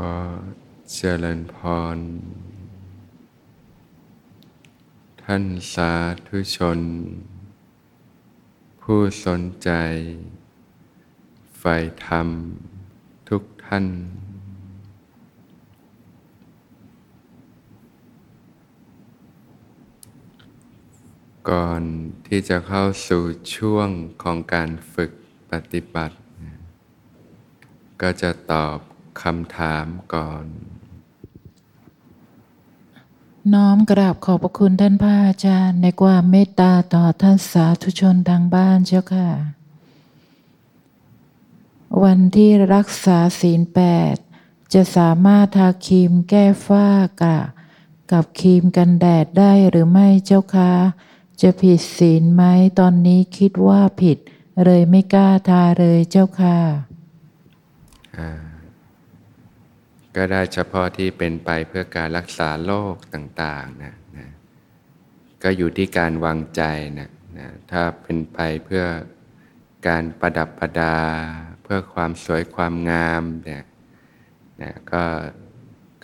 อเจริญพร ท่านสาธุชน ผู้สนใจใฝ่ธรรมทุกท่าน ก่อนที่จะเข้าสู่ช่วงของการฝึกปฏิบัติ ก็จะตอบ คำถามก่อน น้อมกราบขอบพระคุณท่านพระอาจารย์ในความเมตตาต่อท่านสาธุชนทางบ้านเจ้าค่ะ วันที่รักษาศีลแปดจะสามารถทาครีมแก้ฝ้ากระกับครีมกันแดดได้หรือไม่เจ้าคะจะผิดศีลไหมตอนนี้คิดว่าผิด เลยไม่กล้าทาเลยเจ้าค่ะ ก็ได้เฉพาะที่เป็นไปเพื่อการรักษาโรคต่างๆนะนะก็อยู่ที่การวางใจนะนะถ้าเป็นไปเพื่อการประดับประดา เพื่อความสวยความงามเนี่ยนะก็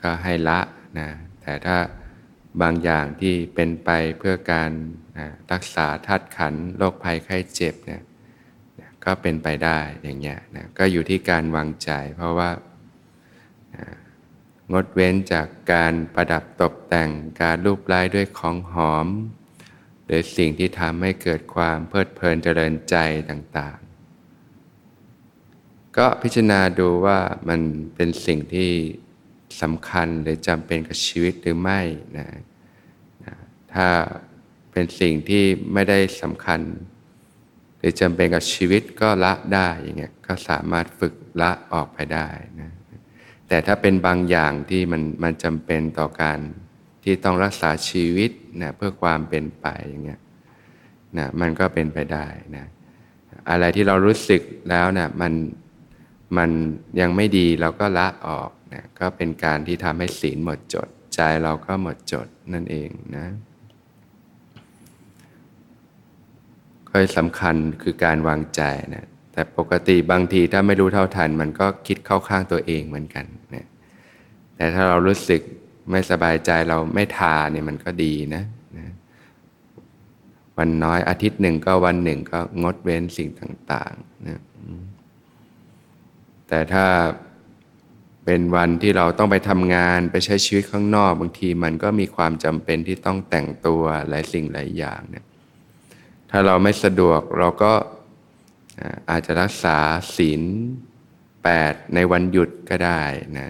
ก็ให้ละนะแต่ถ้าบางอย่างที่เป็นไปเพื่อการนะรักษาธาตุขันโรคภัยไข้เจ็บเนี่ยก็เป็นไปได้อย่างเงี้ยนะก็อยู่ที่การวางใจ เพราะว่า งดเว้นจากการประดับตกแต่งการรูปไล้ด้วยของหอม หรือสิ่งที่ทำให้เกิดความเพลิดเพลินเจริญใจต่างๆ ก็พิจารณาดูว่ามันเป็นสิ่งที่สำคัญหรือจำเป็นกับชีวิตหรือไม่นะนะถ้าเป็นสิ่งที่ไม่ได้สำคัญ หรือจำเป็นกับชีวิตก็ละได้อย่างเงี้ยก็สามารถฝึกละออกไปได้นะ แต่ถ้าเป็นบางอย่างที่มันมันจำเป็นต่อการที่ต้องรักษาชีวิตนะเพื่อความเป็นไปอย่างเงี้ยนะมันก็เป็นไปได้นะอะไรที่เรารู้สึกแล้วนะมันมันยังไม่ดีเราก็ละออกนะก็เป็นการที่ทำให้ศีลหมดจด ใจเราก็หมดจดนั่นเองนะก็สำคัญคือการวางใจนะ แต่ปกติบางทีถ้าไม่รู้เท่าทัน มันก็คิดเข้าข้างตัวเองเหมือนกันนะแต่ถ้าเรารู้สึกไม่สบายใจเราไม่ทาเนี่ยมันก็ดีนะนะวันน้อยอาทิตย์หนึ่งก็วันหนึ่งก็งดเว้นสิ่งต่างๆนะแต่ถ้าเป็นวันที่เราต้องไปทำงานไปใช้ชีวิตข้างนอก บางทีมันก็มีความจำเป็นที่ต้องแต่งตัวหลายสิ่งหลายอย่างเนี่ยถ้าเราไม่สะดวกเราก็ อาจจะรักษาศีลแปดในวันหยุดก็ได้นะ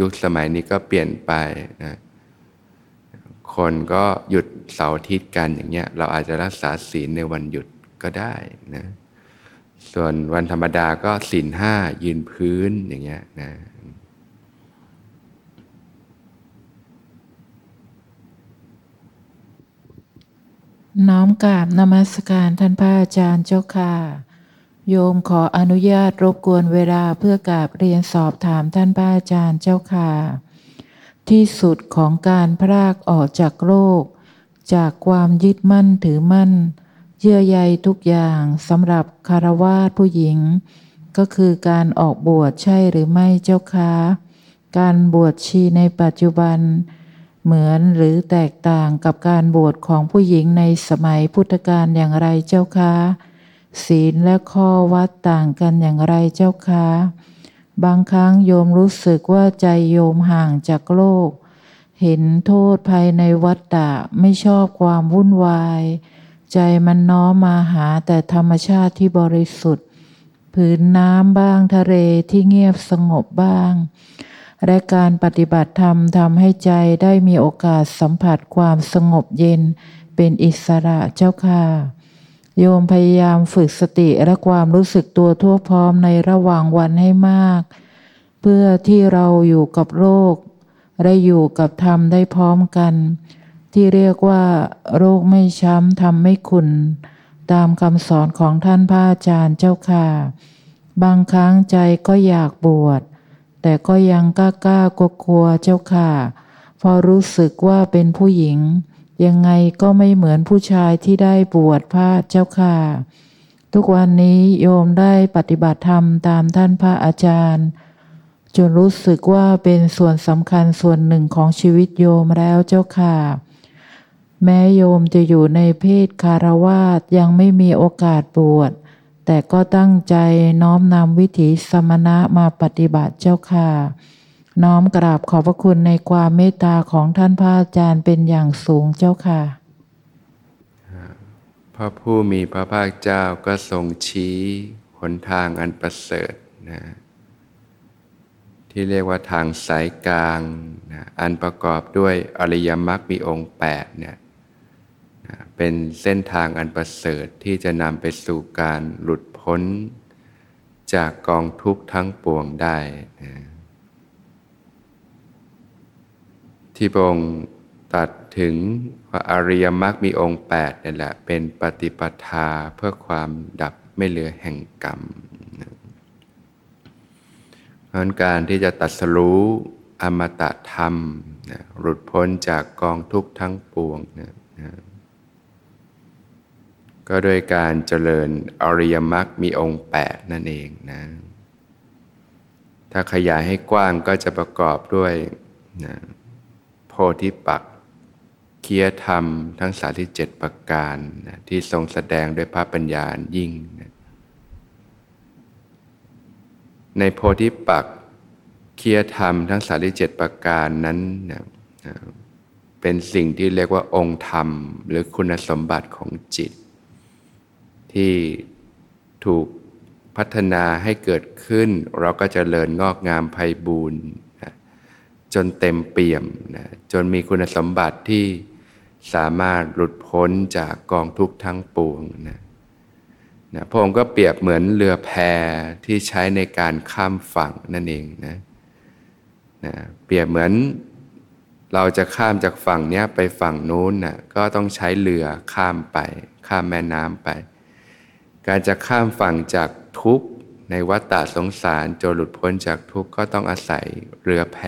ยุคสมัยนี้ก็เปลี่ยนไปนะคนก็หยุดเสาร์อาทิตย์กันอย่างเงี้ยเราอาจจะรักษาศีลในวันหยุดก็ได้นะส่วนวันธรรมดาก็ศีลห้ายืนพื้นอย่างเงี้ยนะน้อมกราบนมัสการท่านพระอาจารย์เจ้าค่ะ โยมขออนุญาตรบกวนเวลาเพื่อกราบเรียนสอบถามท่านพระอาจารย์เจ้าค่ะ ที่สุดของการพรากออกจากโลก จากความยึดมั่นถือมั่น เยื่อใยทุกอย่างสำหรับคารวาสผู้หญิง ก็คือการออกบวชใช่หรือไม่เจ้าคะการบวชชีในปัจจุบัน เหมือนหรือแตกต่างกับการบวชของผู้หญิงในสมัยพุทธกาลอย่างไรเจ้าคะ ศีลและข้อวัดต่างกันอย่างไรเจ้าคะ บางครั้งโยมรู้สึกว่าใจโยมห่างจากโลก เห็นโทษภายในวัฏฏะไม่ชอบความวุ่นวาย ใจมันน้อมมาหาแต่ธรรมชาติที่บริสุทธิ์ ผืนน้ำบ้างทะเลที่เงียบสงบบ้าง และการปฏิบัติธรรมทำให้ใจได้มีโอกาสสัมผัสความสงบเย็นเป็นอิสระเจ้าค่ะ โยมพยายามฝึกสติและความรู้สึกตัวทั่วพร้อมในระหว่างวันให้มาก เพื่อที่เราอยู่กับโลกและอยู่กับธรรมได้พร้อมกัน ที่เรียกว่า โรคไม่ช้ำทำไม่ขุนตามคำสอนของท่านพระอาจารย์เจ้าค่ะ บางครั้งใจก็อยากบวช แต่ก็ยังกล้ากล้ากลัวกลัวเจ้าค่ะ พอรู้สึกว่าเป็นผู้หญิง ยังไงก็ไม่เหมือนผู้ชายที่ได้บวชพระเจ้าค่ะ ทุกวันนี้โยมได้ปฏิบัติธรรมตามท่านพระอาจารย์ จนรู้สึกว่าเป็นส่วนสำคัญส่วนหนึ่งของชีวิตโยมแล้วเจ้าค่ะ แม้โยมจะอยู่ในเพศคารวาสยังไม่มีโอกาสบวชแต่ก็ตั้งใจน้อมนำวิถีสมณะมาปฏิบัติเจ้าค่ะ น้อมกราบขอบพระคุณในความเมตตาของท่านพระอาจารย์เป็นอย่างสูงเจ้าค่ะพระผู้มีพระภาคเจ้าก็ทรงชี้หนทางอันประเสริฐนะที่เรียกว่าทางสายกลางนะอันประกอบด้วยอริยมรรคมีองค์8เนี่ยนะเป็นเส้นทางอันประเสริฐที่จะนำไปสู่การหลุดพ้น จากกองทุกข์ทั้งปวงได้นะ ที่พระองค์ตัดถึงว่าอริยมรรคมีองค์8นี่แหละเป็นปฏิปทาเพื่อความดับไม่เหลือแห่งกรรมเพราะการที่จะตัดสรู้อมตะธรรมนะหลุดพ้นจากกองทุกข์ทั้งปวงนะนะก็โดยการเจริญอริยมรรคมีองค์ 8 นั่นเองนะถ้าขยายให้กว้างก็จะประกอบด้วยนะ โพธิปักเคียธรรมทั้งสาที่เจ็ดประการนะที่ทรงแสดงด้วยพระปัญญายิ่งนะในโพธิปักเคียธรรมทั้งสาที่เจ็ดประการนั้นนะนะเป็นสิ่งที่เรียกว่าองค์ธรรม หรือคุณสมบัติของจิต ที่ถูกพัฒนาให้เกิดขึ้น เราก็จเจริญงอกงามไพบูรณ์ จนเต็มเปี่ยมนะจนมีคุณสมบัติที่สามารถหลุดพ้นจากกองทุกข์ทั้งปวงนะนะพระองค์ก็เปรียบเหมือนเรือแพที่ใช้ในการข้ามฝั่งนั่นเองนะนะเปรียบเหมือนเราจะข้ามจากฝั่งนี้ไปฝั่งนู้นนะก็ต้องใช้เรือข้ามไป ข้ามแม่น้ำไป การจะข้ามฝั่งจากทุกข์ในวัฏฏะสงสารจนหลุดพ้นจากทุกข์ก็ต้องอาศัยเรือแพ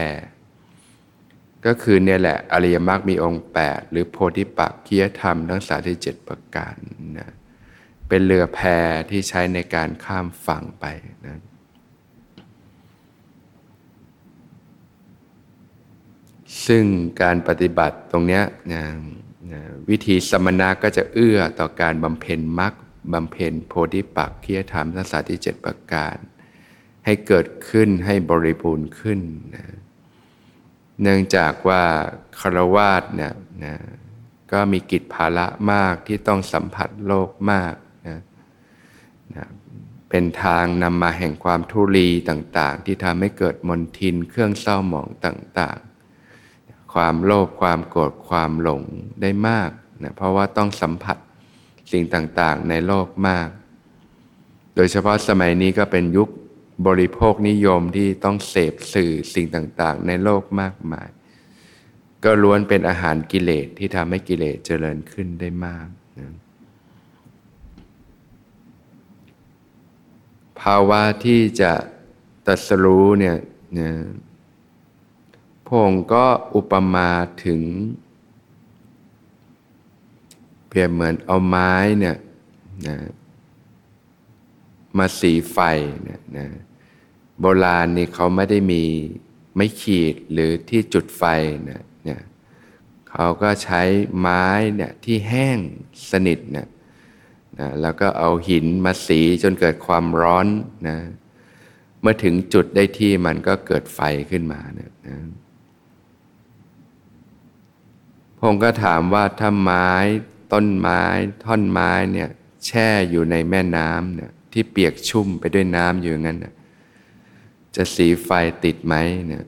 ก็คือเนี่ยแหละอริยมรรคมีองค์ 8 หรือโพธิปักคียธรรมทั้งสาที่เจ็ดประการนะเป็นเรือแพที่ใช้ในการข้ามฝั่งไปนะซึ่งการปฏิบัติตรงเนี้ยนะนะวิธีสมณะก็จะเอื้อต่อการบำเพ็ญมรรคบำเพ็ญโพธิปักคียธรรมทั้งสาที่เจ็ดประการ ให้เกิดขึ้นให้บริบูรณ์ขึ้นนะ เนื่องจากว่าคารวาสเนี่ยนะก็มีกิจภาระมากที่ต้องสัมผัสโลกมากนะนะเป็นทางนำมาแห่งความทุรีต่างๆ ที่ทำให้เกิดมนทินเครื่องเศร้าหมองต่างๆ ความโลภความโกรธความหลงได้มากนะเพราะว่าต้องสัมผัสสิ่งต่างๆ ในโลกมาก โดยเฉพาะสมัยนี้ก็เป็นยุค บริโภคนิยมที่ต้องเสพสื่อสิ่งต่างๆ ในโลกมากมาย ก็ล้วนเป็นอาหารกิเลสที่ทำให้กิเลสเจริญขึ้นได้มากนะภาวะที่จะตัสรู้เนี่ยนะพงก็อุปมาถึง เปรียบเหมือนเอาไม้เนี่ยนะ มาสีไฟเนี่ยนะโบราณนี่เขาไม่ได้มีไม่ขีดหรือที่จุดไฟนี่ยเนี่ยเขาก็ใช้ไม้เนี่ยที่แห้งสนิทเนี่ยนะแล้วก็เอาหินมาสีจนเกิดความร้อนนะเมื่อถึงจุดได้ที่มันก็เกิดไฟขึ้นมาเนี่ยนะผมก็ถามว่าถ้าไม้ต้นไม้ ท่อนไม้เนี่ยแช่อยู่ในแม่น้ำเนี่ย ที่เปียกชุ่มไปด้วยน้ำอยู่งั้นจะสีไฟติดไหมเนี่ย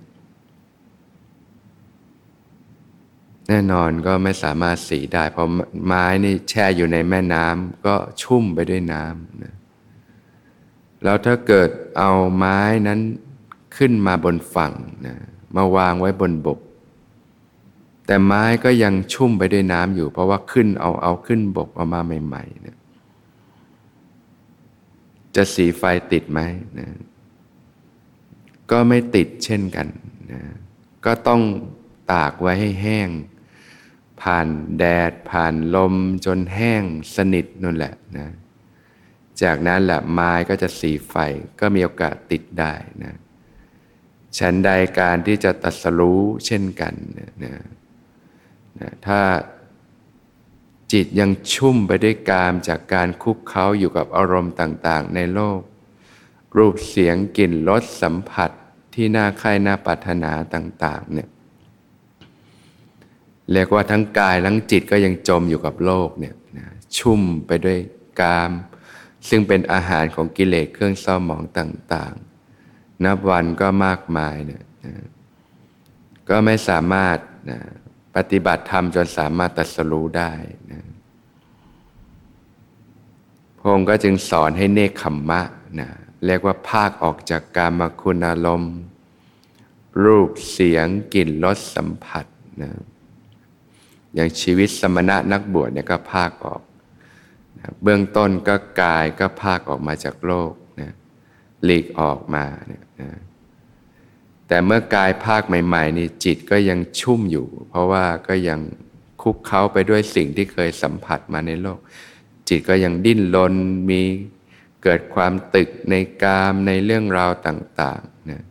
แน่นอนก็ไม่สามารถสีได้ เพราะไม้นี่แช่อยู่ในแม่น้ำก็ชุ่มไปด้วยน้ำนะแล้วถ้าเกิดเอาไม้นั้นขึ้นมาบนฝั่งนะมาวางไว้บนบก แต่ไม้ก็ยังชุ่มไปด้วยน้ำอยู่ เพราะว่าขึ้นเอาเอาขึ้นบกเอามาใหม่ๆนี่ย จะสีไฟติดไหมนะก็ไม่ติดเช่นกันนะก็ต้องตากไว้ให้แห้ง ผ่านแดดผ่านลมจนแห้งสนิทนั่นแหละนะจากนั้นแหละไม้ก็จะสีไฟก็มีโอกาสติดได้นะฉันใดการที่จะตัดสรู้เช่นกันนะนะถ้า จิตยังชุ่มไปด้วยกามจากการคุกเขาอยู่กับอารมณ์ต่างๆ ในโลก รูปเสียงกลิ่นรสสัมผัสที่น่าใคร่น่าปรารถนาต่าง ๆ เนี่ยเรียกว่าทั้งกายทั้งจิตก็ยังจมอยู่กับโลกเนี่ยนะชุ่มไปด้วยกาม ซึ่งเป็นอาหารของกิเลสเครื่องเศร้าหมองต่าง ๆ นับวันก็มากมายเนี่ยนะก็ไม่สามารถนะ ปฏิบัติธรรมจนสามารถตัดสรู้ได้นะพระองค์ก็จึงสอนให้เนคขมมะนะเรียกว่าภาคออกจากการมาคุณอารมณ์ รูปเสียงกลิ่นรสสัมผัสนะอย่างชีวิตสมณะนักบวชเนี่ยก็ภาคออกนะเบื้องต้นก็กายก็ภาคออกมาจากโลกนะหลีกออกมาเนี่ยนะ แต่เมื่อกายภาคใหม่ๆนี่จิตก็ยังชุ่มอยู่ เพราะว่าก็ยังคุกเข้าไปด้วยสิ่งที่เคยสัมผัสมาในโลก จิตก็ยังดิ้นรนมีเกิดความตึกในกามในเรื่องราวต่างๆนะ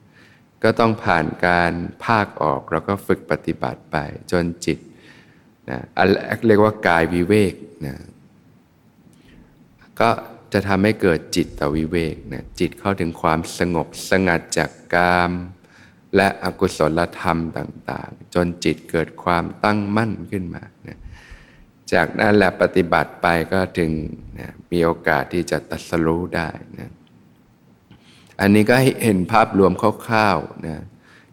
ก็ต้องผ่านการภาคออกแล้วก็ฝึกปฏิบัติไปจนจิตนะอันแรกเรียกว่ากายวิเวกนะก็จะทำให้เกิดจิตตวิเวกนะจิตเข้าถึงความสงบสงัดจากกาม และอกุศลธรรมต่าง ๆ จนจิตเกิดความตั้งมั่นขึ้นมานะจากนั้นแหละปฏิบัติไปก็ถึงนะมีโอกาสที่จะตัสรู้ได้นะอันนี้ก็ให้เห็นภาพรวมคร่าวๆนะ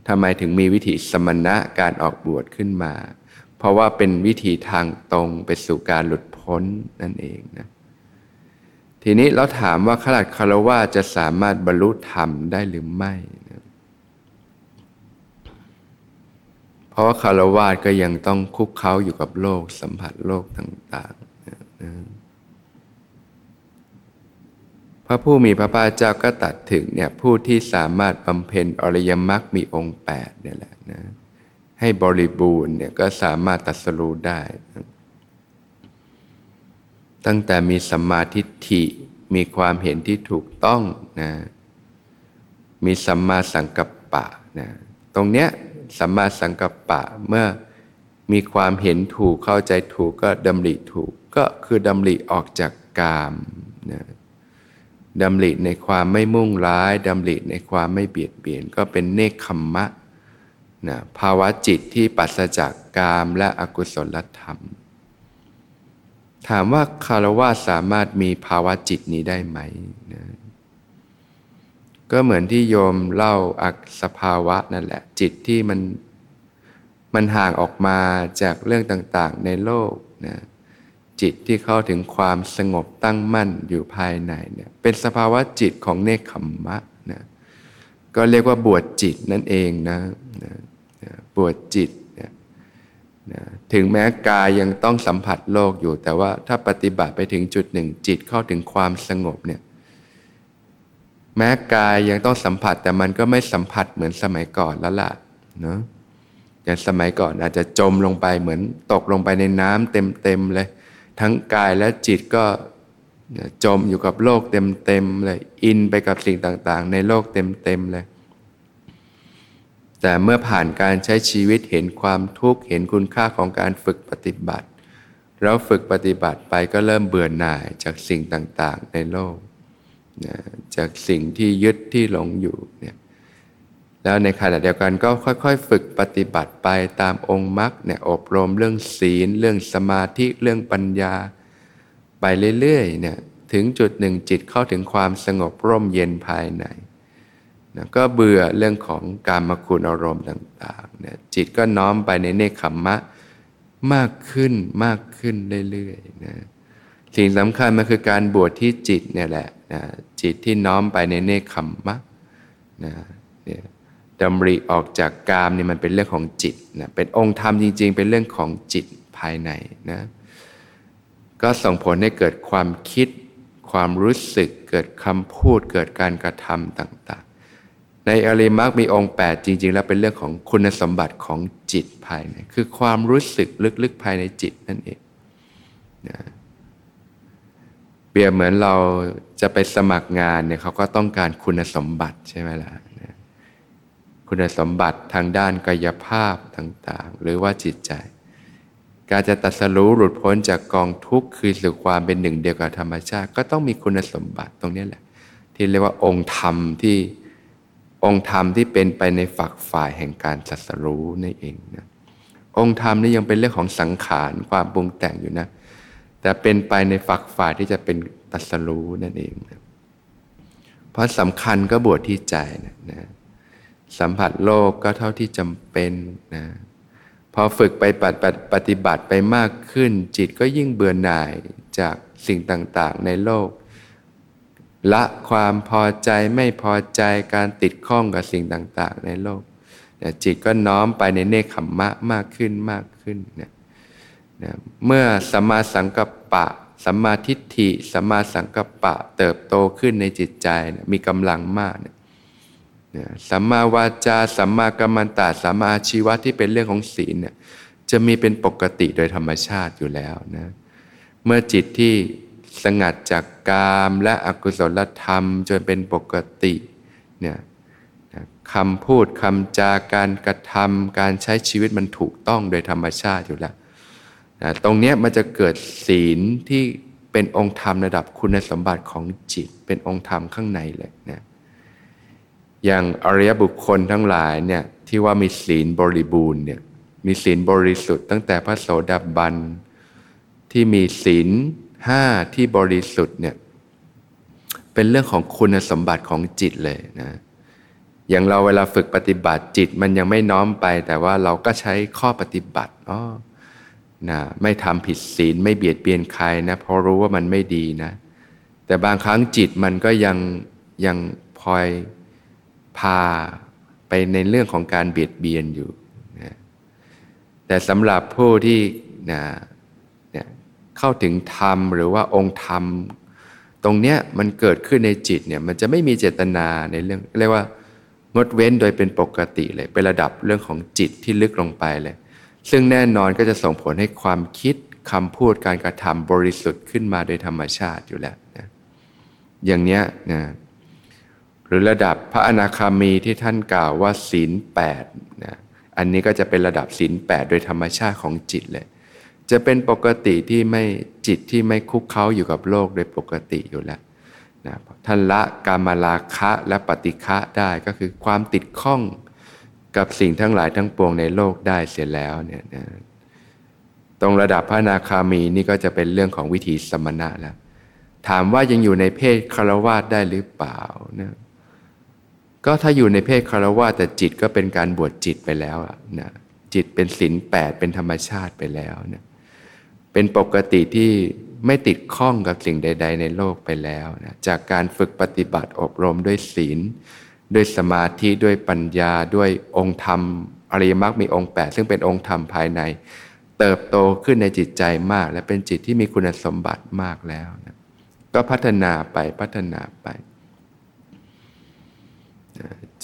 ทำไมถึงมีวิธีสมณะการออกบวชขึ้นมา เพราะว่าเป็นวิธีทางตรงไปสู่การหลุดพ้นนั่นเองนะทีนี้เราถามว่าขลัดคารวะจะสามารถบรรลุธรรมได้หรือไม่นะ เพราะว่าคารวะก็ยังต้องคุกเข้าอยู่กับโลก สัมผัสโลกต่างๆ พระผู้มีพระภาคเจ้าก็ตัดถึงเนี่ยผู้ที่สามารถบำเพ็ญอริยมรรคมีองค์แปดเนี่ยแหละนะให้บริบูรณ์เนี่ยก็สามารถตัดสรู้ได้ ตั้งแต่มีสัมมาทิฏฐิมีความเห็นที่ถูกต้องนะมีสัมมาสังกัปปะนะตรงเนี้ย สัมมาสังกัปปะเมื่อมีความเห็นถูกเข้าใจถูกก็ดำริถูกก็คือดำริออกจากกามนะดำริในความไม่มุ่งร้ายดำริในความไม่เบียดเบียน ก็เป็นเนคขมมะนะภาวะจิตที่ปัสจากกามและอกุศลธรรม ถามว่าคารวะสามารถมีภาวะจิตนี้ได้ไหมนะ ก็เหมือนที่โยมเล่าอักสภาวะนั่นแหละ จิตที่มันมันห่างออกมาจากเรื่องต่างๆ ในโลกนะจิตที่เข้าถึงความสงบตั้งมั่นอยู่ภายในเนี่ยเป็นสภาวะจิตของเนคขมมะนะก็เรียกว่าบวชจิตนั่นเองนะนะนะบวชจิตนะนะถึงแม้กายยังต้องสัมผัสโลกอยู่ แต่ว่าถ้าปฏิบัติไปถึงจุดหนึ่งจิตเข้าถึงความสงบเนี่ย แม้กายยังต้องสัมผัสแต่มันก็ไม่สัมผัสเหมือนสมัยก่อนแล้วล่ะเนาะอย่างสมัยก่อนอาจจะจมลงไปเหมือนตกลงไปในน้ำเต็มๆเลย ทั้งกายและจิตก็จมอยู่กับโลกเต็มๆเลย อินไปกับสิ่งต่างๆ ในโลกเต็มๆเลย แต่เมื่อผ่านการใช้ชีวิตเห็นความทุกข์เห็นคุณค่าของการฝึกปฏิบัติ แล้วฝึกปฏิบัติไปก็เริ่มเบื่อหน่ายจากสิ่งต่างๆ ในโลก นะจากสิ่งที่ยึดที่หลงอยู่เนี่ยแล้วในขณะเดียวกันก็ค่อยๆ ฝึกปฏิบัติไปตามองค์มรรคเนี่ยอบรมเรื่องศีล เรื่องสมาธิเรื่องปัญญา ไปเรื่อยๆเนี่ยถึงจุดหนึ่งจิตเข้าถึงความสงบร่มเย็นภายในนะก็เบื่อเรื่องของการมคุณอารมณ์ต่างๆเนี่ยจิตก็น้อมไปในเนคขมมะมากขึ้นมากขึ้นเรื่อยๆนะสิ่งสำคัญมันคือการบวชที่จิตเนี่ยแหละ นะจิตที่น้อมไปในเนคขมมะนะเนี่ยดำริออกจากกามนี่มันเป็นเรื่องของจิตนะเป็นองค์ธรรมจริง ๆ เป็นเรื่องของจิตภายในนะก็ส่งผลให้เกิดความคิด ความรู้สึก เกิดคำพูด เกิดการกระทำต่างๆ ในอริมักมีองค์ 8 จริง ๆ แล้วเป็นเรื่องของคุณสมบัติของจิตภายใน คือความรู้สึกลึกๆภายในจิตนั่นเองนะเปรียบเหมือนเรา จะไปสมัครงานเนี่ยเขาก็ต้องการคุณสมบัติใช่ไหมล่ะคุณสมบัติทางด้านกายภาพต่างๆ หรือว่าจิตใจ การจะตัดสรู้หลุดพ้นจากกองทุกข์คือสู่ความเป็นหนึ่งเดียวกับธรรมชาติ ก็ต้องมีคุณสมบัติตรงนี้แหละ ที่เรียกว่าองค์ธรรมที่องค์ธรรมที่เป็นไปในฝักฝ่ายแห่งการตัดสรู้นั่นเองนะองค์ธรรมนี่ยังเป็นเรื่องของสังขารความปรุงแต่งอยู่นะ แต่เป็นไปในฝักฝ่ายที่จะเป็นตัสรู้นั่นเองนะเพราะสำคัญก็บวชที่ใจนะนะสัมผัสโลกก็เท่าที่จำเป็นนะพอฝึกไปปฏิบัติไปมากขึ้น จิตก็ยิ่งเบื่อหน่ายจากสิ่งต่างๆ ในโลก ละความพอใจไม่พอใจการติดข้องกับสิ่งต่างๆ ในโลกจิตก็น้อมไปในเนคขมมะมากขึ้นมากขึ้นเนะ นะเมื่อสัมมาสังกัปปะสัมมาทิฏฐิสัมมาสังกัปปะเติบโตขึ้นในจิตใจนะมีกำลังมากนะสัมมาวาจาสัมมากัมมันตาสัมมาชีวะที่เป็นเรื่องของศีลเนี่ยจะมีเป็นปกติโดยธรรมชาติอยู่แล้วนะเมื่อจิตที่สงัดจากกามและอกุศลธรรมจนเป็นปกติเนี่ยคำพูดคำจาการกระทำการใช้ชีวิตมันถูกต้องโดยธรรมชาติอยู่แล้ว นะตรงนี้มันจะเกิดศีลที่เป็นองค์ธรรมระดับคุณสมบัติของจิต เป็นองค์ธรรมข้างในเลยนะอย่างอริยบุคคลทั้งหลายเนี่ยที่ว่ามีศีลบริบูรณ์เนี่ยมีศีลบริสุทธิ์ตั้งแต่พระโสดาบันที่มีศีลห้าที่บริสุทธิ์เนี่ยเป็นเรื่องของคุณสมบัติของจิตเลยนะอย่างเราเวลาฝึกปฏิบัติจิตมันยังไม่น้อมไป แต่ว่าเราก็ใช้ข้อปฏิบัติอ๋อ นะไม่ทำผิดศีลไม่เบียดเบียนใครนะเพราะรู้ว่ามันไม่ดีนะ แต่บางครั้งจิตมันก็ยังยังพลอยพาไปในเรื่องของการเบียดเบียนอยู่นะแต่สำหรับผู้ที่นะเนี่ยเข้าถึงธรรมหรือว่าองค์ธรรม ตรงเนี้ยมันเกิดขึ้นในจิตเนี่ยมันจะไม่มีเจตนาในเรื่องเรียกว่างดเว้นโดยเป็นปกติเลยเป็นระดับเรื่องของจิตที่ลึกลงไปเลย ซึ่งแน่นอนก็จะส่งผลให้ความคิดคำพูดการกระทำบริสุทธิ์ขึ้นมาโดยธรรมชาติอยู่แล้วนะอย่างเนี้ยนะหรือระดับพระอนาคามีที่ท่านกล่าวว่าศีลแปดนะอันนี้ก็จะเป็นระดับศีลแปดโดยธรรมชาติของจิตเลย จะเป็นปกติที่ไม่จิตที่ไม่คุกเข้าอยู่กับโลกโดยปกติอยู่แล้วนะท่านละกามลาคะและปฏิฆะได้ก็คือความติดข้อง กับสิ่งทั้งหลายทั้งปวงในโลกได้เสียแล้วเนี่ยนะตรงระดับพระนาคามีนี่ก็จะเป็นเรื่องของวิธีสมณะแล้วถามว่ายังอยู่ในเพศคารวาสได้หรือเปล่านะก็ถ้าอยู่ในเพศคารวะแต่จิตก็เป็นการบวชจิตไปแล้วนะจิตเป็นศีลแปดเป็นธรรมชาติไปแล้วนะเป็นปกติที่ไม่ติดข้องกับสิ่งใด ๆ ในโลกไปแล้วนะจากการฝึกปฏิบัติอบรมด้วยศีล ด้วยสมาธิด้วยปัญญาด้วยองค์ธรรมอริยมรรคมีองค์แปดซึ่งเป็นองค์ธรรมภายใน เติบโตขึ้นในจิตใจมาก และเป็นจิตที่มีคุณสมบัติมากแล้วนะก็พัฒนาไปพัฒนาไป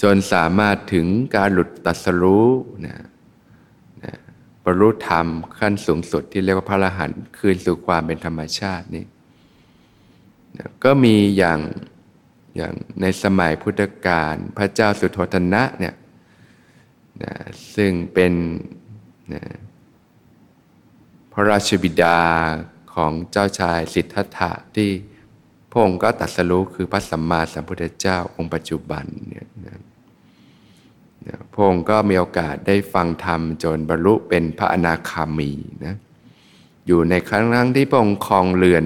จนสามารถถึงการหลุดตัสรู้นะนะบรรลุธรรมขั้นสูงสุดที่เรียกว่าพระอรหันต์คืนสู่ความเป็นธรรมชาตินี้นะก็มีอย่าง อย่างในสมัยพุทธกาลพระเจ้าสุโธทนะเนี่ยนะซึ่งเป็นนะพระราชบิดาของเจ้าชายสิทธัตถะที่พระองค์ก็ตัดสรู้คือพระสัมมาสัมพุทธเจ้าองค์ปัจจุบันเนี่ยนะพระองค์ก็มีโอกาสได้ฟังธรรมจนบรรลุเป็นพระอนาคามีนะอยู่ในครั้งที่พระองค์ครองเรือน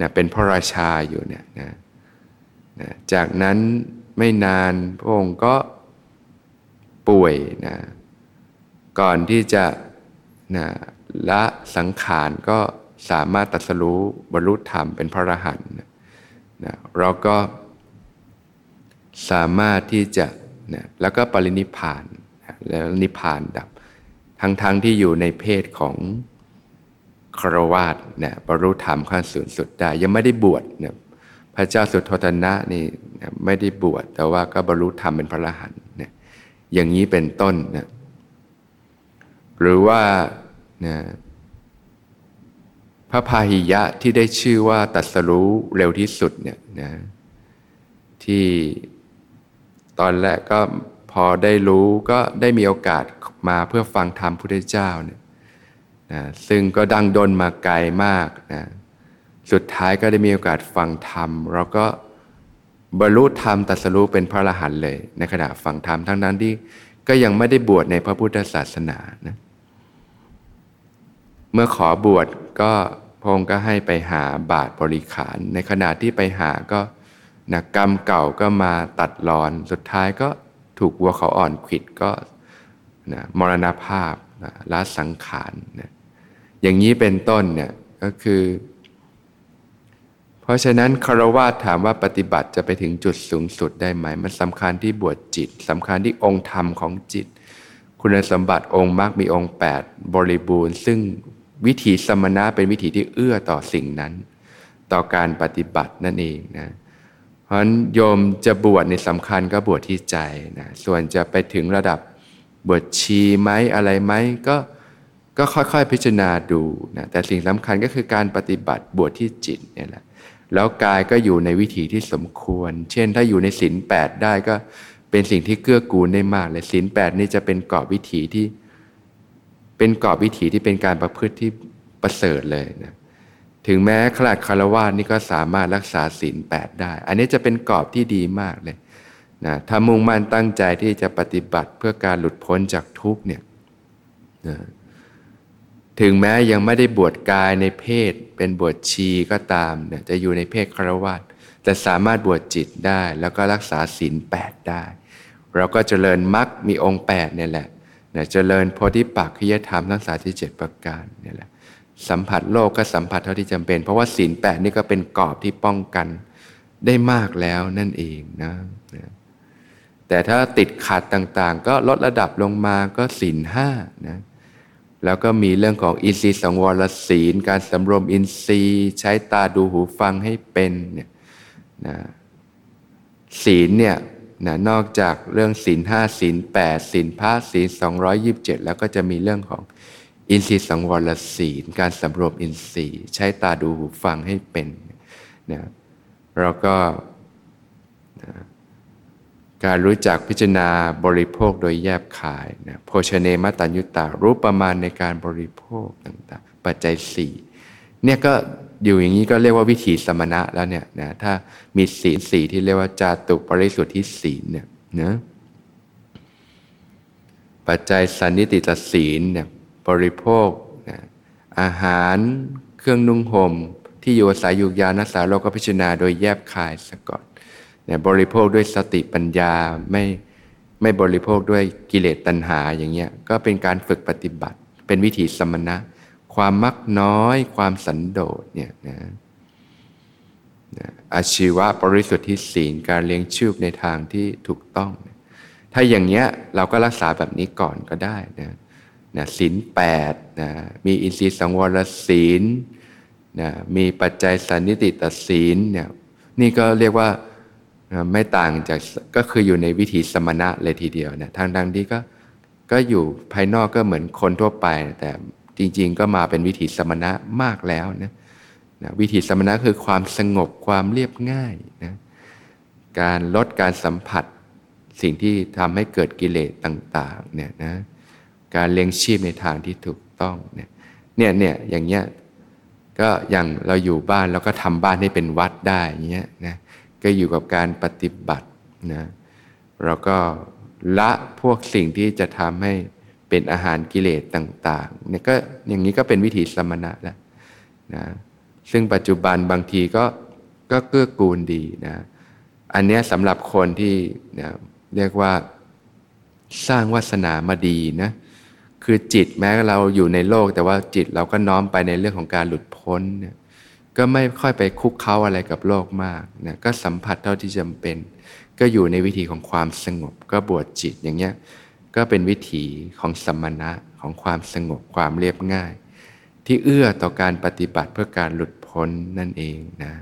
นะเป็นพระราชาอยู่เนี่ยนะ นะจากนั้นไม่นานพระองค์ก็ป่วยนะก่อนที่จะนะละสังขารก็สามารถตัดสรู้บรรลุธรรมเป็นพระอรหันต์นะเราก็สามารถที่จะนะแล้วก็ปรินิพานนะแล้วนิพานดับ ทั้งๆทที่อยู่ในเพศของครวาสนะบรรลุธรรมขั้นสูงสุดได้ยังไม่ได้บวชนะ พระเจ้าสุโธทนะนี่ไม่ได้บวชแต่ว่าก็บรรลุธรรมเป็นพระอรหันต์เนะอย่างนี้เป็นต้นนะหรือว่านะพระพาหิยะที่ได้ชื่อว่าตัดสรู้เร็วที่สุดเนี่ยนะที่ตอนแรกก็พอได้รู้ก็ได้มีโอกาสมาเพื่อฟังธรรมพุทธเจ้าเนี่ยนะซึ่งก็ดังดนมาไกลมากนะ สุดท้ายก็ได้มีโอกาสฟังธรรมเราก็บรรลุธรรมตัสรู้เป็นพระอรหันต์เลย ในขณะฟังธรรมทั้งนั้นที่ก็ยังไม่ได้บวชในพระพุทธศาสนานะเมื่อขอบวชก็พงก็ให้ไปหาบาทบริขาร ในขณะที่ไปหาก็นะกรรมเก่าก็มาตัดรอน สุดท้ายก็ถูกวัวเขาอ่อนขิดก็นะมรณภาพนะละสังขารนะอย่างนี้เป็นต้นเนี่ยก็คือ ราะฉะนั้นคารวะถามว่าปฏิบัติจะไปถึงจุดสูงสุดได้ไหม มันสำคัญที่บวชจิตสำคัญที่องค์ธรรมของจิต คุณสมบัติองค์มรรคมีองค์ 8 บริบูรณ์ ซึ่งวิถีสมณะเป็นวิถีที่เอื้อต่อสิ่งนั้น ต่อการปฏิบัตินั่นเองนะเพราะฉะนั้นโยมจะบวชในสำคัญก็บวชที่ใจนะส่วนจะไปถึงระดับบวชชีไหมอะไรไหมก็ก็ค่อยๆพิจารณาดูนะแต่สิ่งสำคัญก็คือการปฏิบัติบวชที่จิตเนี่ยแหละ แล้วกายก็อยู่ในวิถีที่สมควร เช่นถ้าอยู่ในศีลแปดได้ก็เป็นสิ่งที่เกื้อกูลได้มากเลยศีลแปดนี่จะเป็นกรอบวิถีที่ เป็นกรอบวิถีที่เป็นการประพฤติที่ประเสริฐเลยนะถึงแม้ขลาดคารวะนี่ก็สามารถรักษาศีลแปดได้ อันนี้จะเป็นกรอบที่ดีมากเลยนะถ้ามุ่งมั่นตั้งใจที่จะปฏิบัติเพื่อการหลุดพ้นจากทุกเนี่ยนะ ถึงแม้ยังไม่ได้บวชกายในเพศ เป็นบวชชีก็ตามเนี่ยจะอยู่ในเพศคารวะแต่สามารถบวชจิตได้แล้วก็รักษาศีลแปดได้ เราก็เจริญมรรคมีองค์แปดเนี่ยแหละเนะเจริญโพธิปักขิยธรรมทั้งสาที่เจ็ดประการเนี่ยแหละสัมผัสโลกก็สัมผัสเท่าที่จำเป็น เพราะว่าศีลแปดนี่ก็เป็นกรอบที่ป้องกันได้มากแล้วนั่นเองนะนะแต่ถ้าติดขัดต่างๆ ก็ลดระดับลงมาก็ศีลห้านะ แล้วก็มีเรื่องของอินทรีย์สังวรศีล การสำรวมอินทรีย์ ใช้ตาดูหูฟังให้เป็นเนี่ยนะศีลเนี่ยนะนอกจากเรื่องศีลห้าศีลแปดศีลพระศีลสองร้อยยิบเจ็ดแล้วก็จะมีเรื่องของอินทรีย์สังวรศีล การสำรวมอินทรีย์ ใช้ตาดูหูฟังให้เป็นนะเราก็นะ การรู้จักพิจารณาบริโภคโดยแยบขายนะโภชเนมตัญยุตารู้ประมาณในการบริโภคต่างๆ ปัจจัยสี่เนี่ยก็อยู่อย่างนี้ก็เรียกว่าวิถีสมณะแล้วเนี่ยนะถ้ามีศีลสี่ที่เรียกว่าจาตุปริสุทธิศีลเนี่ยนะปัจจัยสันนิติตศีลเนี่ยบริโภคนะอาหารเครื่องนุ่งห่มที่อยู่อาศัยยุกยานัสาโลกพิจารณาโดยแยบคายซะก่อน นี่ยบริโภคด้วยสติปัญญาไม่ไม่บริโภคด้วยกิเลสตัณหาอย่างเงี้ยก็เป็นการฝึกปฏิบัติ เป็นวิถีสมณะ ความมักน้อย ความสันโดษเนี่ยนะอาชีวะบริสุทธิศีลการเลี้ยงชีพในทางที่ถูกต้อง ถ้าอย่างเนี้ยเราก็รักษาแบบนี้ก่อนก็ได้นะนะศีลแปดนะมีอินทรีย์สังวรศีลนะมีปัจจัยสันนิติตศีลเนี่ยนี่ก็เรียกว่า ไม่ต่างจากก็คืออยู่ในวิถีสมณะเลยทีเดียวนะทางดังที่ก็ก็อยู่ภายนอกก็เหมือนคนทั่วไป แต่จริง ๆ ก็มาเป็นวิถีสมณะมากแล้วนะนะวิถีสมณะคือความสงบความเรียบง่ายนะการลดการสัมผัสสิ่งที่ทำให้เกิดกิเลสต่างๆเนี่ยนะการเลี้ยงชีพในทางที่ถูกต้องเนี่ยเนี่ยเนี่ยอย่างเงี้ยก็อย่างเราอยู่บ้านเราก็ทำบ้านให้เป็นวัดได้อย่างเงี้ยนะ ก็อยู่กับการปฏิบัตินะเราก็ละพวกสิ่งที่จะทำให้เป็นอาหารกิเลสต่างๆเนี่ยก็อย่างนี้ก็เป็นวิถีสมณะแล้วนะซึ่งปัจจุบันบางทีก็ก็เกื้อกูลดีนะอันนี้สำหรับคนที่นะเรียกว่าสร้างวาสนามาดีนะคือจิตแม้เราอยู่ในโลก แต่ว่าจิตเราก็น้อมไปในเรื่องของการหลุดพ้นเนี่ย ก็ไม่ค่อยไปคุกเข้าอะไรกับโลกมากนะก็สัมผัสเท่าที่จำเป็น ก็อยู่ในวิธีของความสงบ ก็บวชจิตอย่างเงี้ยก็เป็นวิถีของสมณะของความสงบความเรียบง่าย ที่เอื้อต่อการปฏิบัติเพื่อการหลุดพ้นนั่นเองนะ